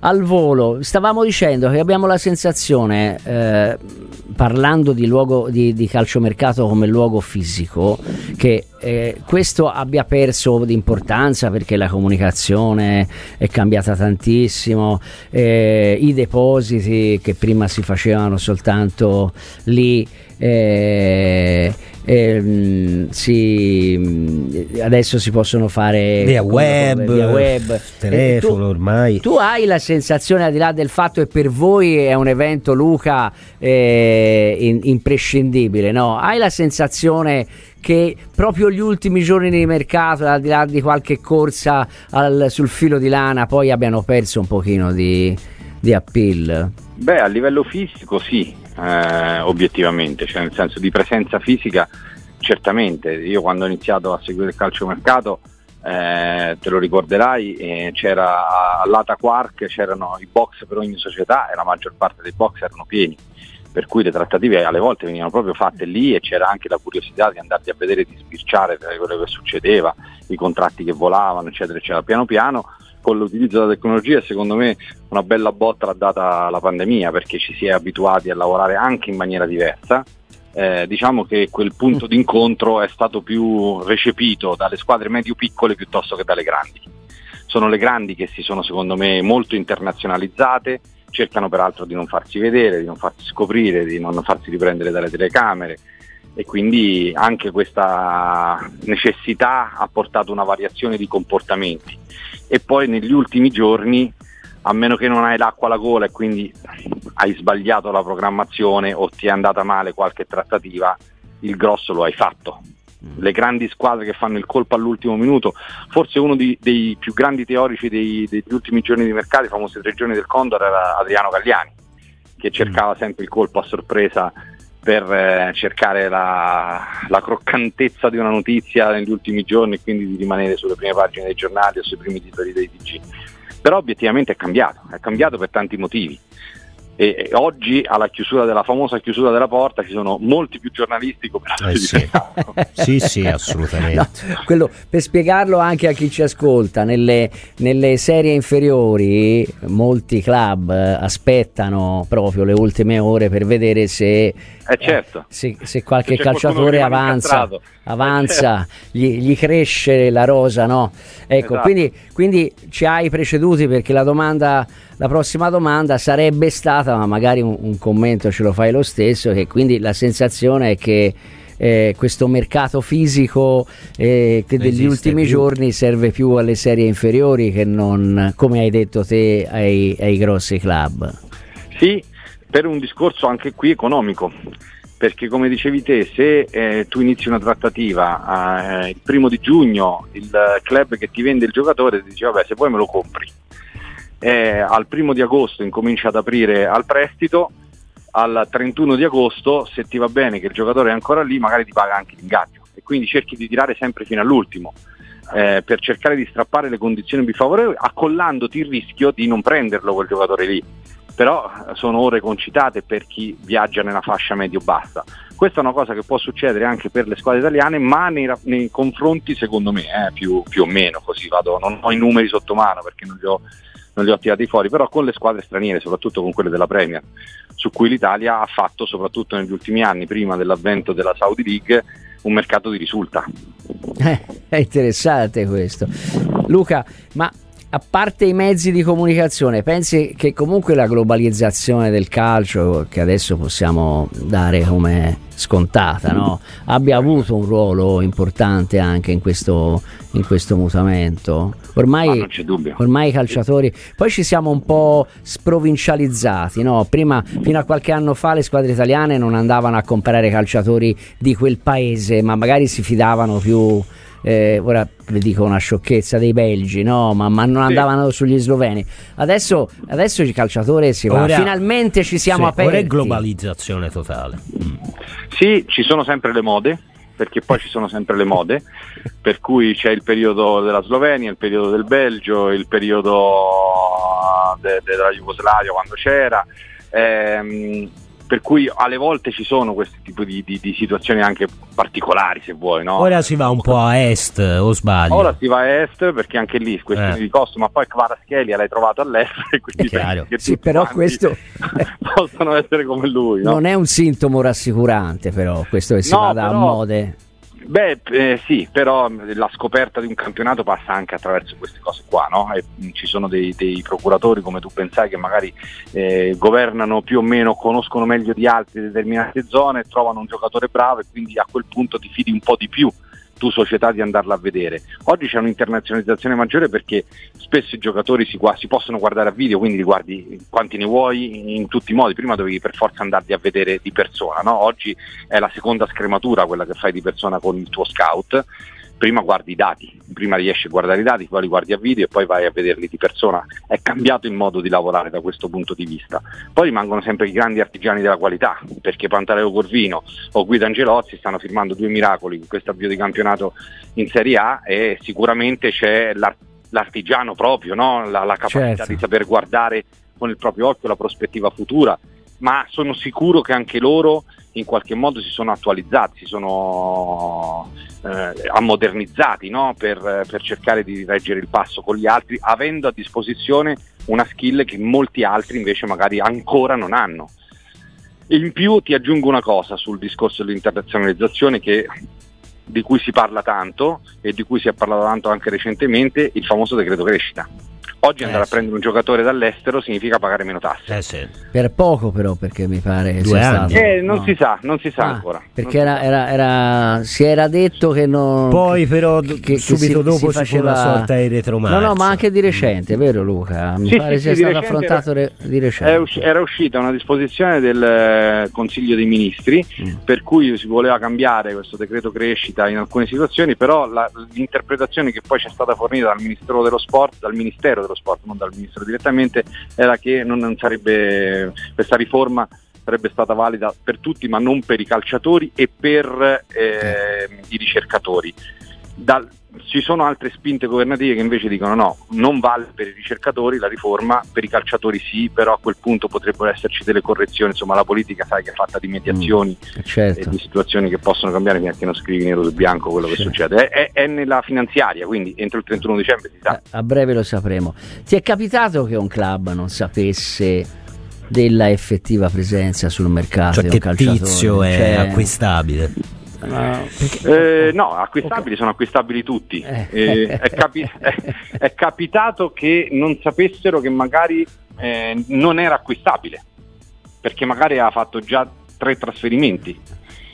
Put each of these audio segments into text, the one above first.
al volo, stavamo dicendo che abbiamo la sensazione, eh, parlando di, luogo, di, di calciomercato come luogo fisico, che eh, questo abbia perso di importanza perché la comunicazione è cambiata tantissimo, eh, i depositi che prima si facevano soltanto lì. Eh, eh, si, adesso si possono fare via web, via web. telefono tu, ormai. Tu hai la sensazione, al di là del fatto che per voi è un evento, Luca, eh, in, imprescindibile, no? Hai la sensazione che proprio gli ultimi giorni di mercato, al di là di qualche corsa al, sul filo di lana, poi abbiano perso un pochino di, di appeal? Beh, a livello fisico sì, eh, obiettivamente, cioè nel senso di presenza fisica certamente. Io quando ho iniziato a seguire il calciomercato, eh, te lo ricorderai, eh, c'era all'Ata Quark, c'erano i box per ogni società e la maggior parte dei box erano pieni per cui le trattative alle volte venivano proprio fatte lì e c'era anche la curiosità di andarti a vedere, di sbirciare quello che succedeva, i contratti che volavano, eccetera, eccetera. Piano piano con l'utilizzo della tecnologia secondo me una bella botta l'ha data la pandemia perché ci si è abituati a lavorare anche in maniera diversa. Eh, diciamo che quel punto d'incontro è stato più recepito dalle squadre medio-piccole piuttosto che dalle grandi. Sono le grandi che si sono secondo me molto internazionalizzate, cercano peraltro di non farsi vedere, di non farsi scoprire, di non farsi riprendere dalle telecamere e quindi anche questa necessità ha portato una variazione di comportamenti e poi negli ultimi giorni a meno che non hai l'acqua alla gola e quindi hai sbagliato la programmazione o ti è andata male qualche trattativa, il grosso lo hai fatto. Mm. Le grandi squadre che fanno il colpo all'ultimo minuto, forse uno di, dei più grandi teorici dei, degli ultimi giorni di mercato, i famosi tre giorni del Condor, era Adriano Galliani, che cercava sempre il colpo a sorpresa per eh, cercare la, la, croccantezza di una notizia negli ultimi giorni e quindi di rimanere sulle prime pagine dei giornali o sui primi titoli dei TG. Però obiettivamente è cambiato, è cambiato per tanti motivi e, oggi alla chiusura della famosa chiusura della porta ci sono molti più giornalisti eh sì. sì, sì, assolutamente. No, quello, per spiegarlo anche a chi ci ascolta, nelle, nelle serie inferiori molti club aspettano proprio le ultime ore per vedere se, eh certo. eh, se, se qualche se calciatore avanza, avanza eh certo. gli, gli, cresce la rosa, no? Ecco, esatto. quindi, quindi ci hai preceduti perché la domanda la prossima domanda sarebbe stata, ma magari un, un commento ce lo fai lo stesso, che quindi la sensazione è che eh, questo mercato fisico eh, che degli ultimi più. giorni serve più alle serie inferiori che non, come hai detto te, ai, ai grossi club. Sì, per un discorso anche qui economico perché come dicevi te, se eh, tu inizi una trattativa eh, il primo di giugno, il club che ti vende il giocatore ti dice vabbè se vuoi me lo compri, eh, al primo di agosto incomincia ad aprire al prestito, al 31 di agosto se ti va bene che il giocatore è ancora lì magari ti paga anche l'ingaggio e quindi cerchi di tirare sempre fino all'ultimo. Eh, per cercare di strappare le condizioni più favorevoli, accollandoti il rischio di non prenderlo quel giocatore lì. Però eh, sono ore concitate per chi viaggia nella fascia medio-bassa. Questa è una cosa che può succedere anche per le squadre italiane, ma nei, nei confronti, secondo me, eh, più, più, o meno così vado, non ho i numeri sotto mano perché non li ho non li ho tirati fuori, però con le squadre straniere, soprattutto con quelle della Premier, su cui l'Italia ha fatto, soprattutto negli ultimi anni, prima dell'avvento della Saudi League, un mercato di risulta. Eh, è interessante questo. Luca, ma a parte i mezzi di comunicazione, pensi che comunque la globalizzazione del calcio, che adesso possiamo dare come scontata, no? abbia avuto un ruolo importante anche in questo, in questo mutamento? Ormai, ormai, i calciatori, poi ci siamo un po' sprovincializzati, no? prima, fino a qualche anno fa le squadre italiane non andavano a comprare calciatori di quel paese, ma magari si fidavano più eh, ora vi dico una sciocchezza dei belgi, no? ma, ma non andavano sì. sugli sloveni. Adesso, adesso il calciatore si va, ora, finalmente ci siamo sì, aperti. Ora è globalizzazione totale. Mm. Sì, ci sono sempre le mode, perché poi ci sono sempre le mode, per cui c'è il periodo della Slovenia, il periodo del Belgio, il periodo de- della Jugoslavia quando c'era. Ehm, per cui alle volte ci sono questi tipi di, di, di situazioni anche particolari se vuoi. No? Ora si va un po' a est o sbaglio? Ora si va a est perché anche lì questione eh. di costo, ma poi Kvaraschelia l'hai trovato all'est e quindi che sì, però questo possono essere come lui. No? Non è un sintomo rassicurante però questo che si no, vada però... a mode. Beh, eh, sì, però la scoperta di un campionato passa anche attraverso queste cose qua, no? E mm, ci sono dei, dei, procuratori, come tu pensai, che magari eh, governano più o meno, conoscono meglio di altri determinate zone, trovano un giocatore bravo e quindi a quel punto ti fidi un po' di più tu società di andarla a vedere. Oggi c'è un'internazionalizzazione maggiore perché spesso i giocatori si, si, possono guardare a video, quindi li guardi quanti ne vuoi in tutti i modi, prima dovevi per forza andarli a vedere di persona, no? oggi è la seconda scrematura quella che fai di persona con il tuo scout prima guardi i dati, prima riesci a guardare i dati, poi li guardi a video e poi vai a vederli di persona. È cambiato il modo di lavorare da questo punto di vista. Poi rimangono sempre i grandi artigiani della qualità, perché Pantaleo Corvino o Guido Angelozzi stanno firmando due miracoli in questo avvio di campionato in Serie A e sicuramente c'è l'artigiano proprio, no? la, la, capacità certo. di saper guardare con il proprio occhio la prospettiva futura, ma sono sicuro che anche loro in qualche modo si sono attualizzati, si sono eh, ammodernizzati no? per, per, cercare di reggere il passo con gli altri, avendo a disposizione una skill che molti altri invece magari ancora non hanno. In più ti aggiungo una cosa sul discorso dell'internazionalizzazione che, di cui si parla tanto e di cui si è parlato tanto anche recentemente, il famoso decreto crescita Oggi andare eh, a prendere un giocatore dall'estero significa pagare meno tasse. Eh, sì. Per poco però perché mi pare Due anni. Stato, eh, non no. si sa, non si sa ah, ancora. Perché era, era, era, si era detto che non... Poi però che, che subito si, dopo si faceva una sorta di retromarcia. No, no, ma anche di recente, vero Luca? Mi sì, pare sì, sia sì, stato affrontato era, di recente. Era uscita una disposizione del eh, Consiglio dei Ministri mm. per cui si voleva cambiare questo decreto crescita in alcune situazioni, però la, l'interpretazione che poi ci è stata fornita dal Ministero dello Sport, dal Ministero dello Sport, non dal Ministro direttamente, era che non sarebbe, questa riforma sarebbe stata valida per tutti ma non per i calciatori e per eh, i ricercatori. Dal, ci sono altre spinte governative che invece dicono no, non vale per i ricercatori la riforma, per i calciatori sì, però a quel punto potrebbero esserci delle correzioni, insomma la politica sai che è fatta di mediazioni mm, certo. e di situazioni che possono cambiare fino a che non scrivi nero su bianco quello che certo. succede. È, è, è, nella finanziaria, quindi entro il 31 dicembre si sa. Eh, a breve lo sapremo. Ti è capitato che un club non sapesse della effettiva presenza sul mercato cioè che tizio è eh, no, acquistabili sono acquistabili tutti. Eh. Eh, è, capi- è, è, capitato che non sapessero che magari eh, non era acquistabile, perché magari ha fatto già tre trasferimenti,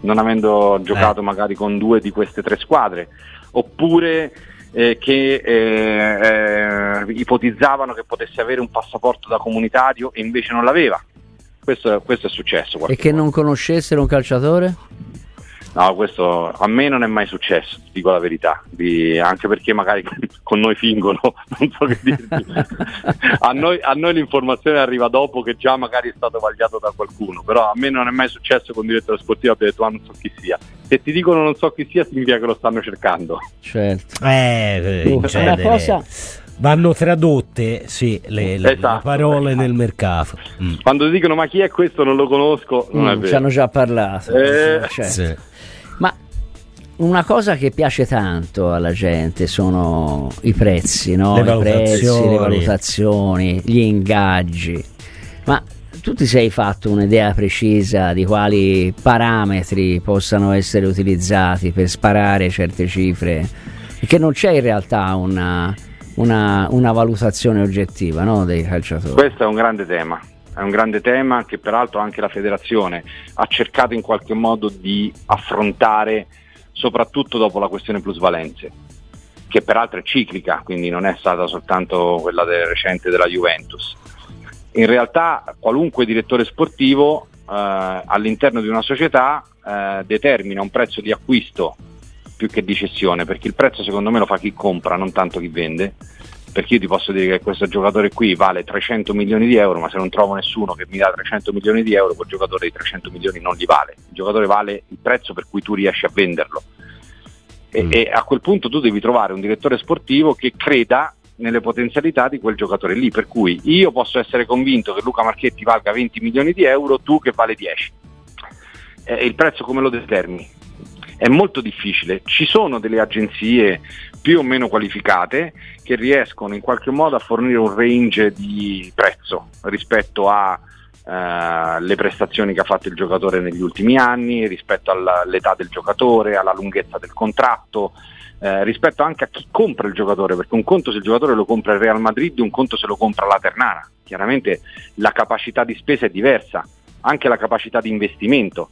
non avendo giocato eh. magari con due di queste tre squadre, oppure eh, che eh, ipotizzavano che potesse avere un passaporto da comunitario e invece non l'aveva. Questo, questo è successo. E che non conoscessero un calciatore? No, questo a me non è mai successo, dico la verità, di, anche perché magari con noi fingono, non so che dirti. a, noi, a, noi, l'informazione arriva dopo che già magari è stato vagliato da qualcuno, però a me non è mai successo con un direttore sportivo abbia detto ah non so chi sia. Se ti dicono non so chi sia significa che lo stanno cercando. Certo. Eh, in genere. Cosa vanno tradotte sì, le, le, esatto, le parole esatto. nel mercato. Mm. Quando dicono ma chi è questo non lo conosco, non mm, è vero. Ci hanno già parlato. Eh, cioè. sì. Ma una cosa che piace tanto alla gente sono i prezzi, no? le, I prezzi, le valutazioni, gli ingaggi. Ma tu ti sei fatto un'idea precisa di quali parametri possano essere utilizzati per sparare certe cifre? Perché non c'è in realtà una, una, una valutazione oggettiva no, dei calciatori. Questo è un grande tema è un grande tema che peraltro anche la federazione ha cercato in qualche modo di affrontare soprattutto dopo la questione plusvalenze che peraltro è ciclica, quindi non è stata soltanto quella del recente della Juventus. In realtà qualunque direttore sportivo eh, all'interno di una società eh, determina un prezzo di acquisto più che di cessione, perché il prezzo secondo me lo fa chi compra, non tanto chi vende, perché io ti posso dire che questo giocatore qui vale 300 milioni di euro, ma se non trovo nessuno che mi dà 300 milioni di euro, quel giocatore di 300 milioni non li vale. Il giocatore vale il prezzo per cui tu riesci a venderlo. E, mm. e a quel punto tu devi trovare un direttore sportivo che creda nelle potenzialità di quel giocatore lì. Per cui io posso essere convinto che Luca Marchetti valga 20 milioni di euro, tu che vale 10. Eh, il prezzo come lo determini? È molto difficile. Ci sono delle agenzie più o meno qualificate che riescono in qualche modo a fornire un range di prezzo rispetto a Uh, le prestazioni che ha fatto il giocatore negli ultimi anni, rispetto all'età del giocatore, alla lunghezza del contratto, uh, rispetto anche a chi compra il giocatore, perché un conto se il giocatore lo compra il Real Madrid, un conto se lo compra la Ternana. Chiaramente la capacità di spesa è diversa, anche la capacità di investimento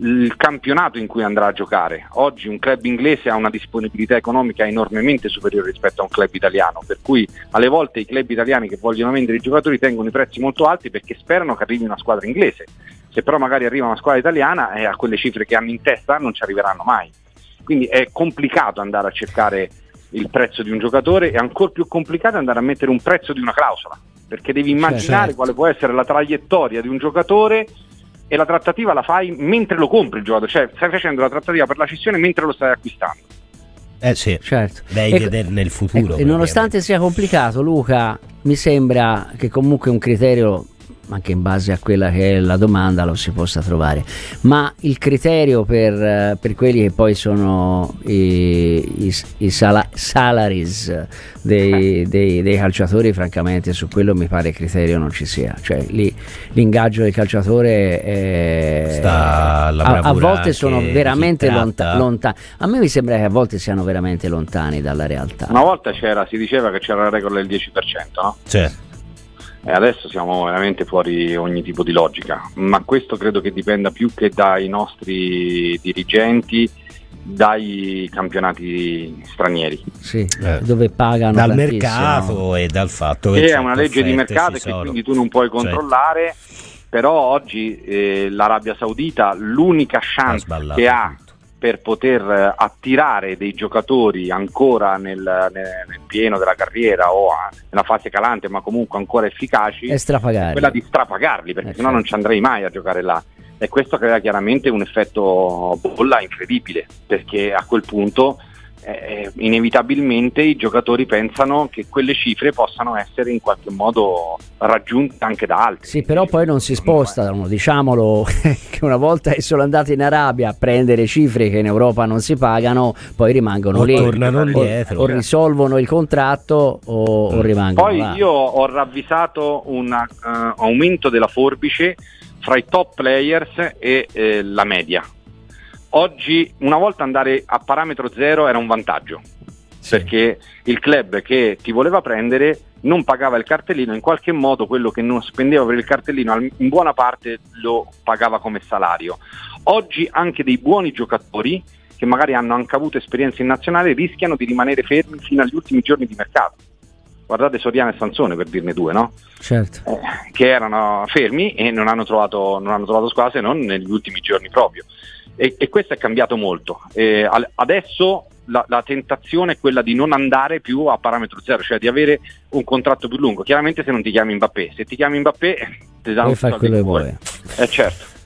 il campionato in cui andrà a giocare. Oggi un club inglese ha una disponibilità economica enormemente superiore rispetto a un club italiano, per cui alle volte i club italiani che vogliono vendere i giocatori tengono i prezzi molto alti perché sperano che arrivi una squadra inglese. Se però magari arriva una squadra italiana eh, a quelle cifre che hanno in testa non ci arriveranno mai. Quindi è complicato andare a cercare il prezzo di un giocatore, è ancora più complicato andare a mettere un prezzo di una clausola, perché devi immaginare certo. quale può essere la traiettoria di un giocatore e la trattativa la fai mentre lo compri il giocatore, cioè stai facendo la trattativa per la cessione mentre lo stai acquistando. Eh sì, certo. Devi ecco, vedere nel futuro. Ecco, e nonostante sia complicato, Luca, mi sembra che comunque un criterio anche in base a quella che è la domanda lo si possa trovare. Ma il criterio per, per quelli che poi sono i, i, i sala, salaries dei, dei, dei, calciatori, francamente su quello mi pare il criterio non ci sia. Cioè lì l'ingaggio del calciatore è, a, a, volte sono veramente lontani. Lontan- a me mi sembra che a volte siano veramente lontani dalla realtà. Una volta c'era, si diceva che c'era la regola del 10%, no? Certo e adesso siamo veramente fuori ogni tipo di logica, ma questo credo che dipenda più che dai nostri dirigenti, dai campionati stranieri. Sì, eh. dove pagano dal mercato e dal fatto che, che è una legge di mercato e che quindi tu non puoi controllare. Certo. Però oggi eh, l'Arabia Saudita l'unica chance che ha per poter eh, attirare dei giocatori ancora nel, nel, nel pieno della carriera o a, nella fase calante ma comunque ancora efficaci è quella di strapagarli perché eh, sennò certo. non ci andrei mai a giocare là e questo crea chiaramente un effetto bolla incredibile perché a quel punto eh, inevitabilmente i giocatori pensano che quelle cifre possano essere in qualche modo raggiunte anche da altri. Sì, però poi non si spostano, diciamolo che una volta che sono andati in Arabia a prendere cifre che in Europa non si pagano, poi rimangono o lì, tornano dietro, o, risolvono il contratto o, o rimangono Poi là. io ho ravvisato un uh, aumento della forbice fra i top players e eh, la media oggi una volta andare a parametro zero era un vantaggio sì. perché il club che ti voleva prendere non pagava il cartellino, in qualche modo quello che non spendeva per il cartellino in buona parte lo pagava come salario. Oggi anche dei buoni giocatori che magari hanno anche avuto esperienze in nazionale rischiano di rimanere fermi fino agli ultimi giorni di mercato. Guardate Soriano e Sansone per dirne due, no? Certo. Eh, che erano fermi e non hanno trovato, non hanno trovato squadra se non negli ultimi giorni proprio e, e questo è cambiato molto. Eh, adesso la, la, tentazione è quella di non andare più a parametro zero, cioè di avere un contratto più lungo. Chiaramente se non ti chiami Mbappé, se ti chiami Mbappé ti danno fare quello che vuoi. Eh certo.